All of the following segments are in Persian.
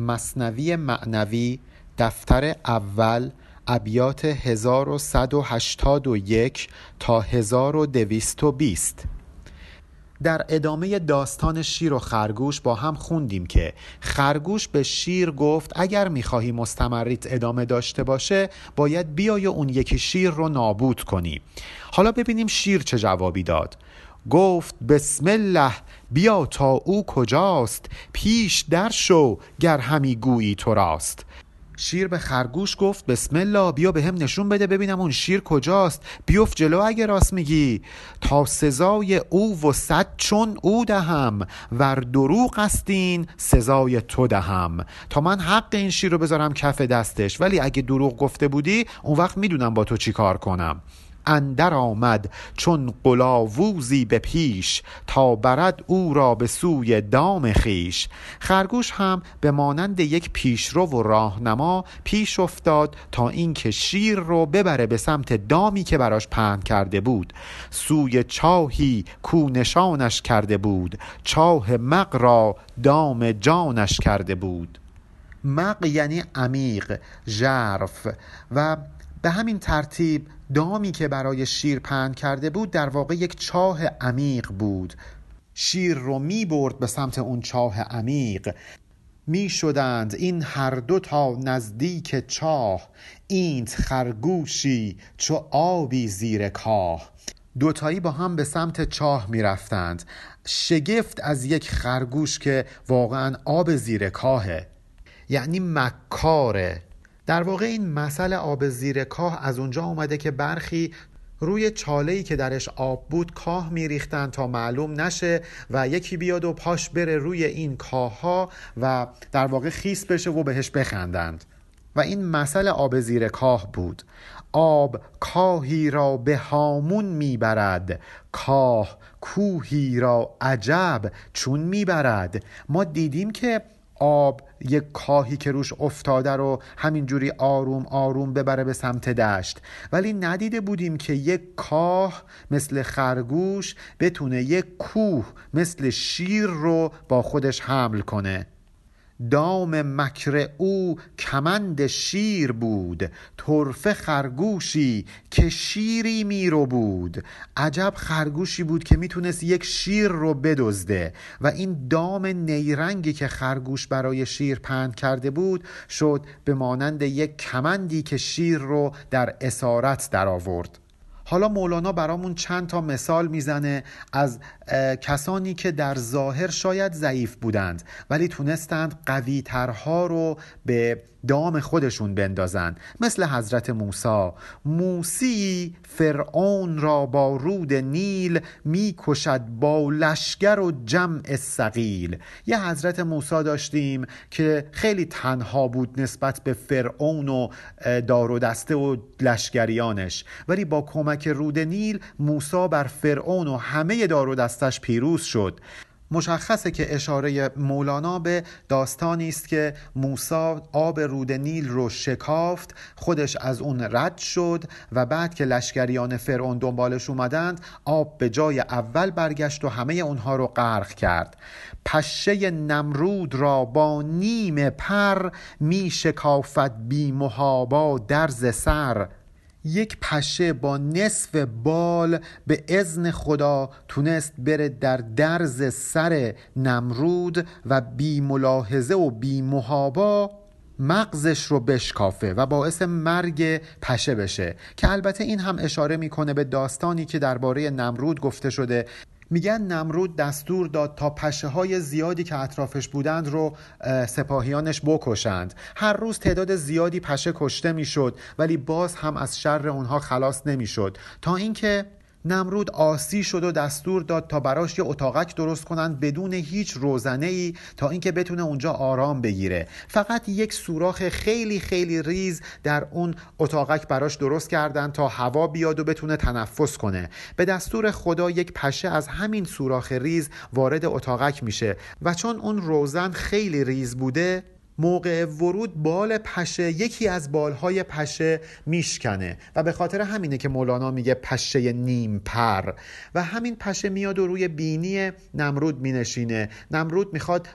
مصنوی معنوی دفتر اول ابیات 1181 تا 1220 در ادامه داستان شیر و خرگوش با هم خوندیم که خرگوش به شیر گفت اگر می‌خواهی مستمریت ادامه داشته باشه باید بیای اون یکی شیر رو نابود کنی. حالا ببینیم شیر چه جوابی داد. گفت بسم الله بیا تا او کجاست پیش در شو گر همی گویی تو راست. شیر به خرگوش گفت بسم الله بیا به هم نشون بده ببینم اون شیر کجاست بیفت جلو اگه راست میگی. تا سزای او و صد چون او دهم ور دروغ استین سزای تو دهم. تا من حق این شیر رو بذارم کف دستش ولی اگه دروغ گفته بودی اون وقت می‌دونم با تو چی کار کنم. اندر آمد چون قلاووزی به پیش تا برد او را به سوی دام خیش خرگوش هم به مانند یک پیشرو و راهنما پیش افتاد تا اینکه شیر رو ببره به سمت دامی که براش پهن کرده بود. سوی چاهی کو نشانش کرده بود. چاه مق را دام جانش کرده بود. مق یعنی عمیق ژرف و به همین ترتیب دامی که برای شیر پهن کرده بود در واقع یک چاه عمیق بود. شیر رو می برد به سمت اون چاه عمیق. می شدند این هر دو تا نزدیک چاه اینت خرگوشی چو آبی زیر کاه. دوتایی با هم به سمت چاه می رفتند. شگفت از یک خرگوش که واقعا آب زیر کاهه. یعنی مکاره. در واقع این مسئله آب زیر کاه از اونجا اومده که برخی روی چاله که درش آب بود کاه میریختن تا معلوم نشه و یکی بیاد و پاش بره روی این کاه ها و در واقع خیس بشه و بهش بخندند. و این مسئله آب زیر کاه بود. آب کاهی را به هامون می‌برد. کاه کوهی را عجب چون می‌برد. ما دیدیم که آب یک کاهی که روش افتاده رو همینجوری آروم آروم ببره به سمت دشت. ولی ندیده بودیم که یک کاه مثل خرگوش بتونه یک کوه مثل شیر رو با خودش حمل کنه. دام مکر او کمند شیر بود طرفه خرگوشی که شیری میرو بود. عجب خرگوشی بود که می‌تونست یک شیر رو بدزده و این دام نیرنگی که خرگوش برای شیر پند کرده بود شد به مانند یک کمندی که شیر رو در اسارت درآورد. حالا مولانا برامون چند تا مثال می‌زنه از کسانی که در ظاهر شاید ضعیف بودند ولی تونستند قوی ترها رو به دام خودشون بندازن مثل حضرت موسی. موسی فرعون را با رود نیل می‌کشد با لشگر و جمع سقیل یه حضرت موسی داشتیم که خیلی تنها بود نسبت به فرعون و دار و دسته و لشگریانش ولی با کمک رود نیل موسی بر فرعون و همه دار و دستش پیروز شد. مشخصه که اشاره مولانا به داستانی است که موسا آب رود نیل رو شکافت خودش از اون رد شد و بعد که لشکریان فرعون دنبالش اومدند آب به جای اول برگشت و همه اونها رو غرق کرد. پشه نمرود را با نیم پر می شکافت بی محابا درز سر. یک پشه با نصف بال به ازن خدا تونست بره در درز سر نمرود و بی ملاحظه و بی محابا مغزش رو بشکافه و باعث مرگ پشه بشه. که البته این هم اشاره می‌کنه به داستانی که درباره نمرود گفته شده. میگن نمرود دستور داد تا پشه های زیادی که اطرافش بودند رو سپاهیانش بکشند. هر روز تعداد زیادی پشه کشته می‌شد ولی باز هم از شر اونها خلاص نمی‌شد. تا اینکه نمرود آسی شد و دستور داد تا براش یه اتاقک درست کنند بدون هیچ روزنه ای تا اینکه بتونه اونجا آرام بگیره. فقط یک سوراخ خیلی خیلی ریز در اون اتاقک براش درست کردن تا هوا بیاد و بتونه تنفس کنه. به دستور خدا یک پشه از همین سوراخ ریز وارد اتاقک میشه و چون اون روزن خیلی ریز بوده موقع ورود بال پشه یکی از بالهای پشه میشکنه. و به خاطر همینه که مولانا میگه پشه نیم پر. و همین پشه میاد و روی بینی نمرود مینشینه. نمرود می‌خواد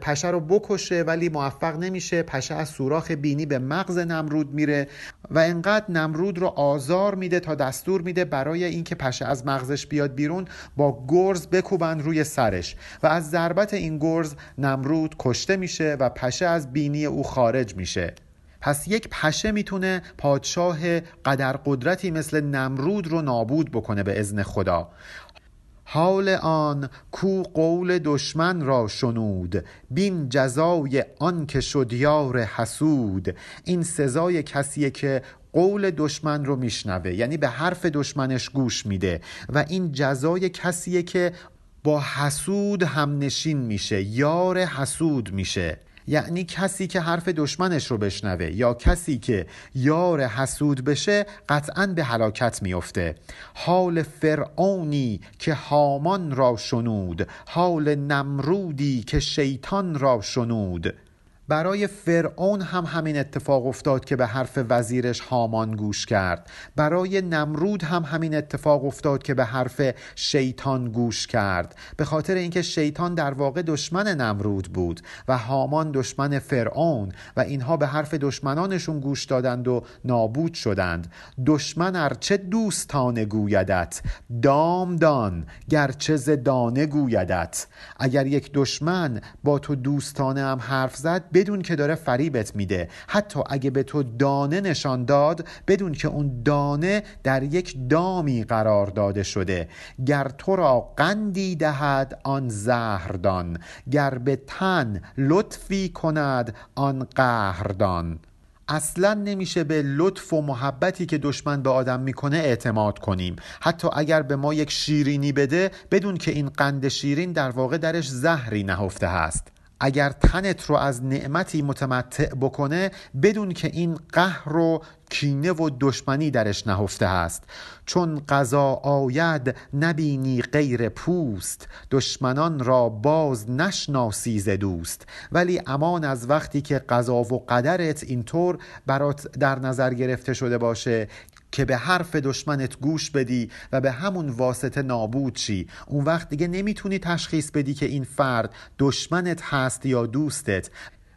پشه رو بکشه ولی موفق نمیشه. پشه از سوراخ بینی به مغز نمرود میره و انقدر نمرود رو آزار میده تا دستور میده برای اینکه پشه از مغزش بیاد بیرون با گرز بکوبن روی سرش. و از ضربت این گرز نمرود کشته میشه و پشه از بینی او خارج میشه. پس یک پشه می‌تونه پادشاه قدر قدرتی مثل نمرود رو نابود بکنه به ازن خدا. حال آن کو قول دشمن را شنود بین جزای آن که شد یار حسود. این سزای کسیه که قول دشمن رو میشنوه یعنی به حرف دشمنش گوش میده و این جزای کسیه که با حسود هم نشین میشه یار حسود میشه. یعنی کسی که حرف دشمنش رو بشنوه یا کسی که یار حسود بشه قطعا به هلاکت میفته حال فرعونی که هامان را شنود حال نمرودی که شیطان را شنود. برای فرعون هم همین اتفاق افتاد که به حرف وزیرش هامان گوش کرد. برای نمرود هم همین اتفاق افتاد که به حرف شیطان گوش کرد. به خاطر اینکه شیطان در واقع دشمن نمرود بود و هامان دشمن فرعون و اینها به حرف دشمنانشون گوش دادند و نابود شدند. دشمن ارچه دوستانه گویدت؟ دام دان گرچه زدانه گویدت. اگر یک دشمن با تو دوستانه هم حرف زد بدون که داره فریبت میده. حتی اگه به تو دانه نشان داد بدون که اون دانه در یک دامی قرار داده شده. گر تو را قندی دهد آن زهردان. گر به تن لطفی کند آن قهردان. اصلا نمیشه به لطف و محبتی که دشمن به آدم می‌کنه اعتماد کنیم. حتی اگر به ما یک شیرینی بده بدون که این قند شیرین در واقع درش زهری نهفته هست. اگر تنت رو از نعمتی متمتع بکنه بدون که این قهر و کینه و دشمنی درش نهفته هست چون قضا آید نبینی غیر پوست. دشمنان را باز نشناسی ز دوست. ولی امان از وقتی که قضا و قدرت اینطور برات در نظر گرفته شده باشه. که به حرف دشمنت گوش بدی و به همون واسطه نابود شی. اون وقت دیگه نمی‌تونی تشخیص بدی که این فرد دشمنت هست یا دوستت.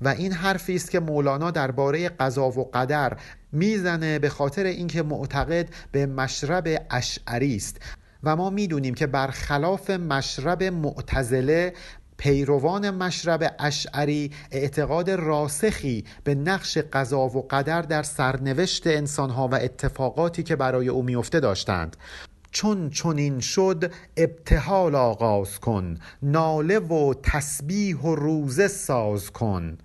و این حرفی است که مولانا درباره قضا و قدر می‌زنه به خاطر اینکه معتقد به مشرب اشعری است. و ما می‌دونیم که برخلاف مشرب معتزله پیروان مشرب اشعری اعتقاد راسخی به نقش قضا و قدر در سرنوشت انسانها و اتفاقاتی که برای او میفته داشتند. چون چنین شد ابتحال آغاز کن ناله و تسبیح و روزه ساز کن.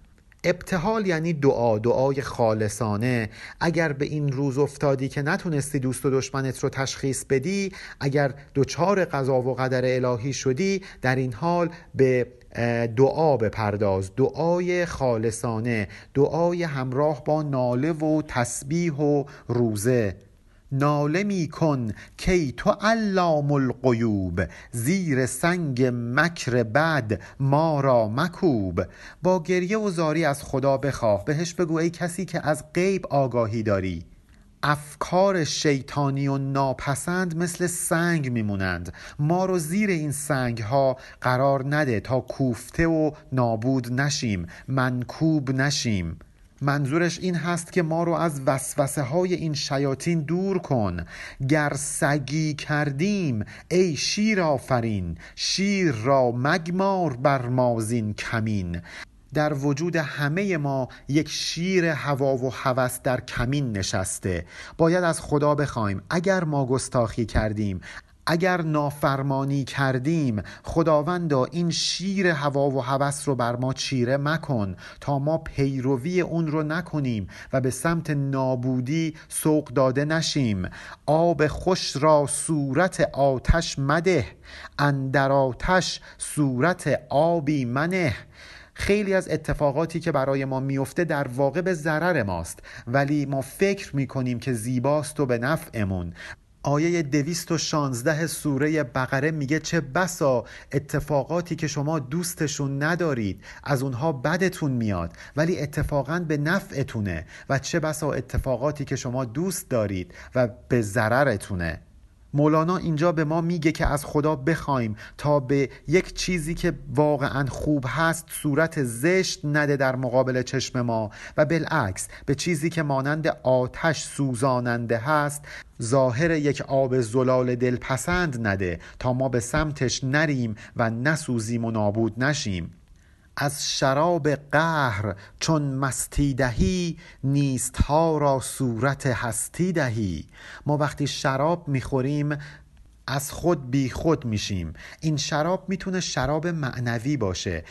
ابتحال یعنی دعا دعای خالصانه. اگر به این روز افتادی که نتونستی دوست و دشمنت رو تشخیص بدی اگر دچار قضا و قدر الهی شدی در این حال به دعا بپرداز. دعای خالصانه دعای همراه با ناله و تسبیح و روزه. ناله می کن کی تو علام القیوب زیر سنگ مکر بد ما را مکوب. با گریه و زاری از خدا بخواه بهش بگو ای کسی که از غیب آگاهی داری. افکار شیطانی و ناپسند مثل سنگ میمونند. ما رو زیر این سنگ ها قرار نده تا کوفته و نابود نشیم منکوب نشیم. منظورش این هست که ما رو از وسوسه های این شیاطین دور کن. گر سگی کردیم ای شیر آفرین شیر را مگمار بر مازین کمین. در وجود همه ما یک شیر هوا و هوس در کمین نشسته. باید از خدا بخوایم اگر ما گستاخی کردیم اگر نافرمانی کردیم خداوندا این شیر هوا و هوس رو بر ما چیره مکن تا ما پیروی اون رو نکنیم و به سمت نابودی سوق داده نشیم. آب خوش را صورت آتش مده اندر آتش صورت آبی منه. خیلی از اتفاقاتی که برای ما میفته در واقع به ضرر ماست ولی ما فکر می‌کنیم که زیباست و به نفعمون. آیه دویست و شانزده سوره بقره میگه چه بسا اتفاقاتی که شما دوستشون ندارید از اونها بدتون میاد ولی اتفاقا به نفعتونه و چه بسا اتفاقاتی که شما دوست دارید و به ضررتونه. مولانا اینجا به ما میگه که از خدا بخوایم تا به یک چیزی که واقعا خوب هست صورت زشت نده در مقابل چشم ما. و بالعکس به چیزی که مانند آتش سوزاننده هست ظاهر یک آب زلال دلپسند نده تا ما به سمتش نریم و نسوزیم و نابود نشیم. از شراب قهر چون مستی دهی نیست ها را صورت هستی دهی. ما وقتی شراب می‌خوریم از خود بی خود میشیم. این شراب می‌تونه شراب معنوی باشه.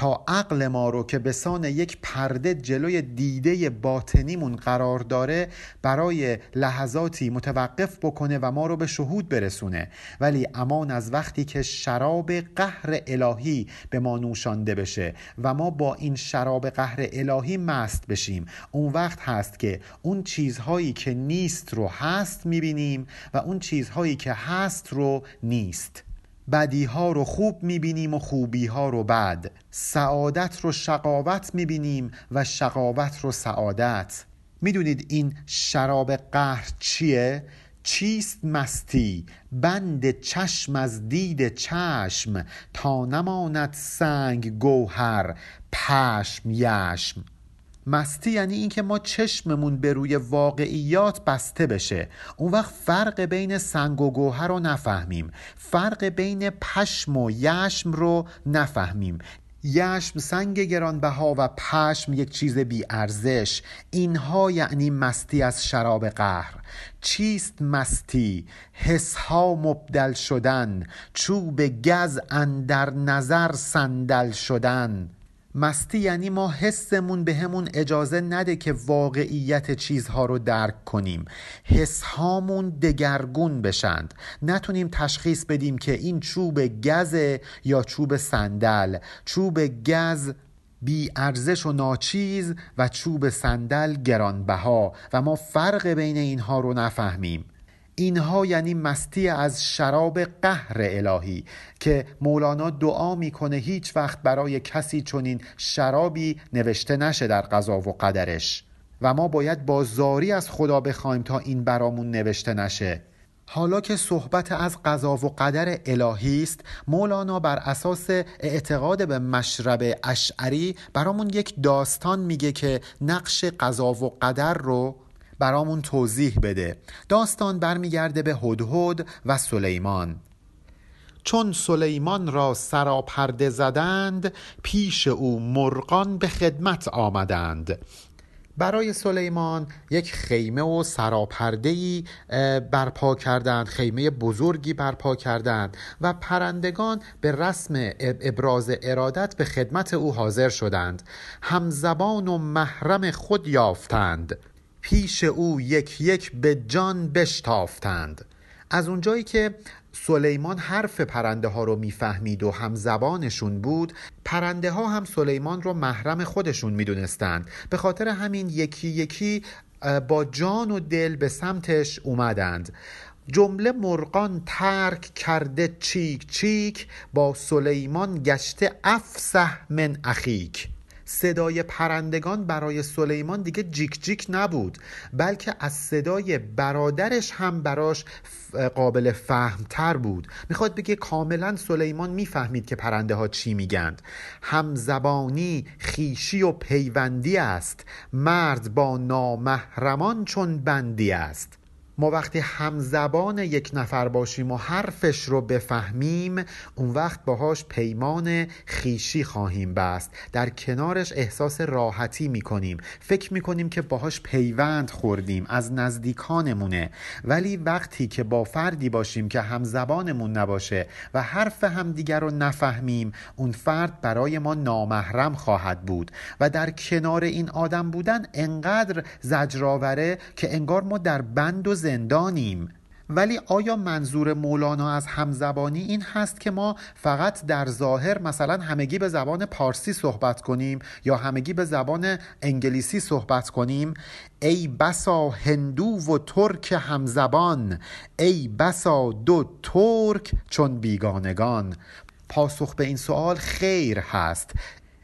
تا عقل ما رو که به سان یک پرده جلوی دیده باطنیمون قرار داره برای لحظاتی متوقف بکنه و ما رو به شهود برسونه. ولی امان از وقتی که شراب قهر الهی به ما نوشانده بشه و ما با این شراب قهر الهی مست بشیم. اون وقت هست که اون چیزهایی که نیست رو هست می‌بینیم و اون چیزهایی که هست رو نیست. بدی ها رو خوب می‌بینیم و خوبی ها رو بد. سعادت رو شقاوت می‌بینیم و شقاوت رو سعادت. می‌دونید این شراب قهر چیه؟ چیست مستی؟ بند چشم از دید چشم تا نماند سنگ گوهر. پشم یشم. مستی یعنی اینکه ما چشممون به روی واقعیات بسته بشه. اون وقت فرق بین سنگ و گوهر رو نفهمیم. فرق بین پشم و یشم رو نفهمیم. یشم سنگ گرانبها و پشم یک چیز بی ارزش اینها یعنی مستی از شراب قهر. چیست مستی؟ حسها مبدل شدن. چوب گز اندر نظر صندل شدن. مستی یعنی ما حسمون به همون اجازه نده که واقعیت چیزها رو درک کنیم. حسهامون دگرگون بشند. نتونیم تشخیص بدیم که این چوب گز یا چوب صندل چوب گز بی ارزش و ناچیز و چوب صندل گرانبها و ما فرق بین اینها رو نفهمیم. اینها یعنی مستی از شراب قهر الهی که مولانا دعا می‌کنه هیچ وقت برای کسی چنین شرابی نوشته نشه در قضا و قدرش. و ما باید با زاری از خدا بخوایم تا این برامون نوشته نشه. حالا که صحبت از قضا و قدر الهی است مولانا بر اساس اعتقاد به مشرب اشعری برامون یک داستان میگه که نقش قضا و قدر رو برامون توضیح بده. داستان برمیگرده به هدهد و سلیمان. چون سلیمان را سراپرده زدند پیش او مرغان به خدمت آمدند. برای سلیمان یک خیمه و سراپردهی برپا کردند خیمه بزرگی برپا کردند و پرندگان به رسم ابراز ارادت به خدمت او حاضر شدند. همزبان و محرم خود یافتند. پیش او یک یک به جان بشتافتند. از اونجایی که سلیمان حرف پرنده ها رو می‌فهمید و هم زبانشون بود پرنده ها هم سلیمان رو محرم خودشون می‌دونستند. به خاطر همین یکی یکی با جان و دل به سمتش اومدند. جمله مرغان ترک کرده چیک چیک با سلیمان گشته افسح من اخیک. صدای پرندگان برای سلیمان دیگه جیک جیک نبود بلکه از صدای برادرش هم براش قابل فهمتر بود. می‌خواد بگه کاملا سلیمان می‌فهمید که پرنده ها چی میگند. همزبانی خیشی و پیوندی است. مرد با نامحرمان چون بندی است. ما وقتی همزبان یک نفر باشیم و حرفش رو بفهمیم اون وقت باهاش پیمان خیشی خواهیم بست. در کنارش احساس راحتی می‌کنیم. فکر می‌کنیم که باهاش پیوند خوردیم از نزدیکانمونه. ولی وقتی که با فردی باشیم که همزبانمون نباشه و حرف همدیگر رو نفهمیم اون فرد برای ما نامحرم خواهد بود. و در کنار این آدم بودن انقدر زجرآوره که انگار ما در بند و زندانیم. ولی آیا منظور مولانا از همزبانی این هست که ما فقط در ظاهر مثلا همگی به زبان پارسی صحبت کنیم یا همگی به زبان انگلیسی صحبت کنیم؟ ای بسا هندو و ترک همزبان ای بسا دو ترک چون بیگانگان. پاسخ به این سوال خیر هست.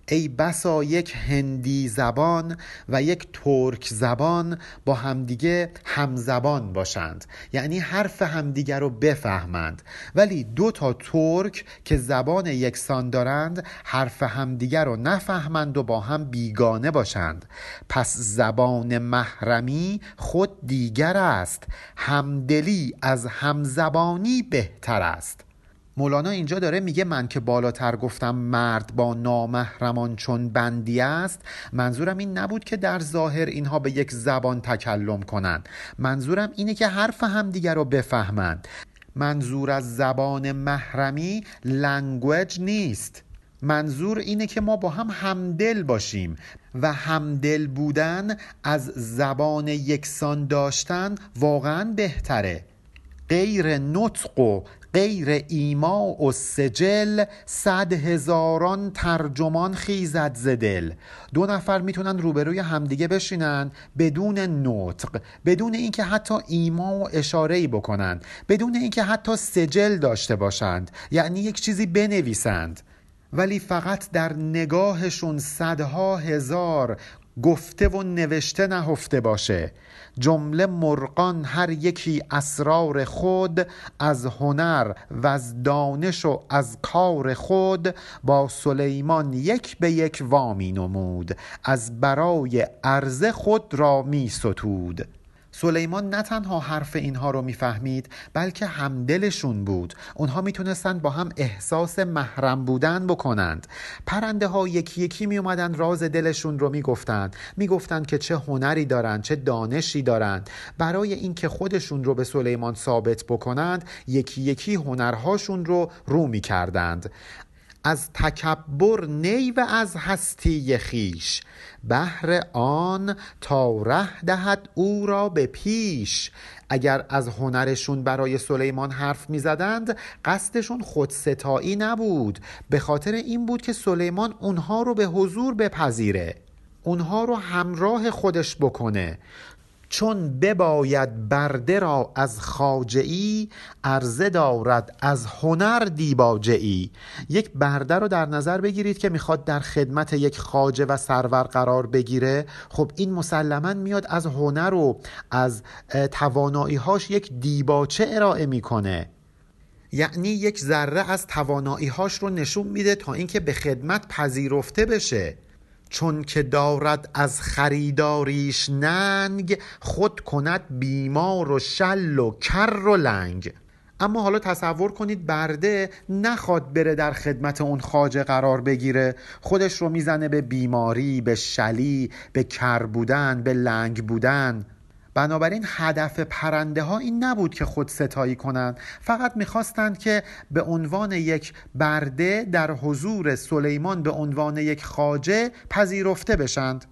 ای بسا یک هندی زبان و یک ترک زبان با همدیگه همزبان باشند. یعنی حرف همدیگه رو بفهمند. ولی دو تا ترک که زبان یکسان دارند حرف همدیگه رو نفهمند و با هم بیگانه باشند. پس زبان محرمی خود دیگر است. همدلی از همزبانی بهتر است. مولانا اینجا داره میگه من که بالاتر گفتم مرد با نامحرمان چون بندی است منظورم این نبود که در ظاهر اینها به یک زبان تکلم کنند. منظورم اینه که حرف همدیگر رو بفهمند. منظور از زبان محرمی لنگویج نیست. منظور اینه که ما با هم همدل باشیم و همدل بودن از زبان یکسان داشتن واقعا بهتره. غیر نطق و غیر ایما و سجل صد هزاران ترجمان خیزد زدل دو نفر می‌تونن روبروی همدیگه بشینن بدون نطق بدون اینکه حتی ایما و اشاره بکنن بدون اینکه حتی سجل داشته باشند یعنی یک چیزی بنویسند. ولی فقط در نگاهشون صدها هزار گفته و نوشته نهفته باشه. جمله مرغان هر یکی اسرار خود از هنر و از دانش و از کار خود با سلیمان یک به یک وامی نمود. از برای عرضه خود را می ستود سلیمان نه تنها حرف اینها رو می‌فهمید بلکه همدلشون بود. اونها می‌تونستند با هم احساس محرم بودن بکنند. پرنده ها یکی یکی می اومدن راز دلشون رو می‌گفتند. می‌گفتند که چه هنری دارند چه دانشی دارند برای اینکه خودشون رو به سلیمان ثابت بکنند یکی یکی هنرهاشون رو رو می‌کردند. از تکبر نی و از هستی خیش. بهر آن تا ره دهد او را به پیش. اگر از هنرشون برای سلیمان حرف می زدند قصدشون خودستایی نبود. به خاطر این بود که سلیمان اونها رو به حضور بپذیره. اونها رو همراه خودش بکنه. چون بباید برده را از خاجعی عرضه دارد از هنر دیباجعی یک برده رو در نظر بگیرید که می‌خواد در خدمت یک خاجه و سرور قرار بگیره. خب این مسلما میاد از هنر و از تواناییهاش یک دیباچه ارائه می‌کنه. یعنی یک ذره از تواناییهاش رو نشون میده تا اینکه به خدمت پذیرفته بشه. چون که دارد از خریداریش ننگ خود کند بیمار و شل و کر و لنگ. اما حالا تصور کنید برده نخواد بره در خدمت اون خاجه قرار بگیره. خودش رو می‌زنه به بیماری به شلی به کر بودن به لنگ بودن. بنابراین هدف پرنده ها این نبود که خود ستایی کنند. فقط می‌خواستند که به عنوان یک برده در حضور سلیمان به عنوان یک خاجه پذیرفته بشند.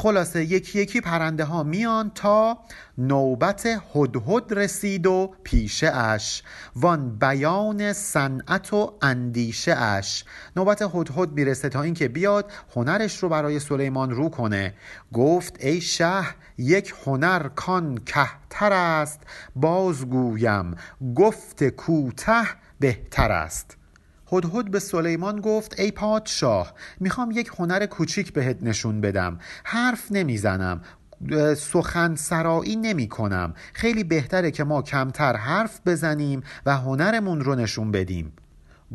خلاصه یکی یکی پرنده ها میان تا نوبت هدهد رسید و پیشه اش. وان بیان صنعت و اندیشه اش. نوبت هدهد می‌رسه تا اینکه بیاد هنرش رو برای سلیمان رو کنه. گفت ای شه یک هنر کان کهتر است. بازگویم گفت کوته بهتر است. هدهد به سلیمان گفت ای پادشاه می‌خوام یک هنر کوچیک بهت نشون بدم. حرف نمی‌زنم. سخن سرایی نمی کنم خیلی بهتره که ما کمتر حرف بزنیم و هنرمون رو نشون بدیم.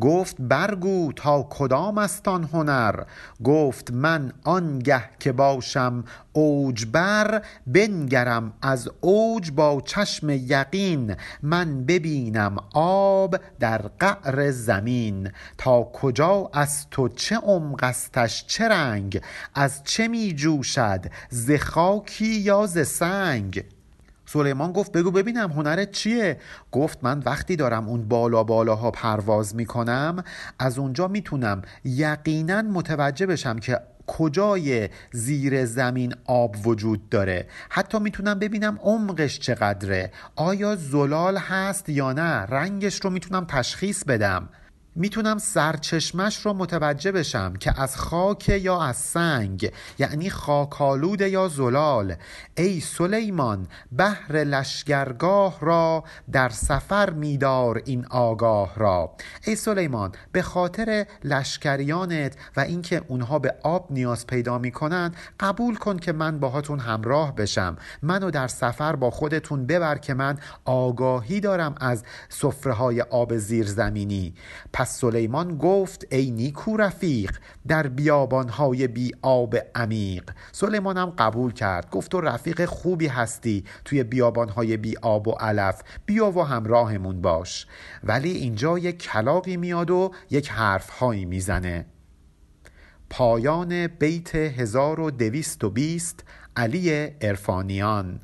گفت برگو تا کدام است آن هنر؟ گفت من آنگه که باشم اوج بر بنگرم از اوج با چشم یقین من ببینم آب در قعر زمین. تا کجا از تو چه عمق استش چه رنگ؟ از چه می جوشد ز خاکی یا ز سنگ؟ سلیمان گفت بگو ببینم هنرت چیه. گفت من وقتی دارم اون بالا بالاها پرواز می‌کنم از اونجا می‌تونم یقینا متوجه بشم که کجای زیر زمین آب وجود داره. حتی می‌تونم ببینم عمقش چقدره. آیا زلال هست یا نه؟ رنگش رو می‌تونم تشخیص بدم. می‌تونم سرچشمش رو متوجه بشم که از خاک یا از سنگ یعنی خاکالود یا زلال ای سلیمان بهر لشگرگاه را در سفر میدار این آگاه را. ای سلیمان به خاطر لشکریانت و اینکه اونها به آب نیاز پیدا می‌کنن قبول کن که من باهاتون همراه بشم. منو در سفر با خودتون ببر که من آگاهی دارم از سفره های آب زیرزمینی. سلیمان گفت ای نیکو رفیق در بیابانهای بی آب عمیق. سلیمان هم قبول کرد گفت تو رفیق خوبی هستی توی بیابانهای بی آب و علف بیا و همراهمون باش. ولی اینجا یک کلاقی میاد و یک حرفهایی می‌زنه. پایان بیت 1220 علی ارفانیان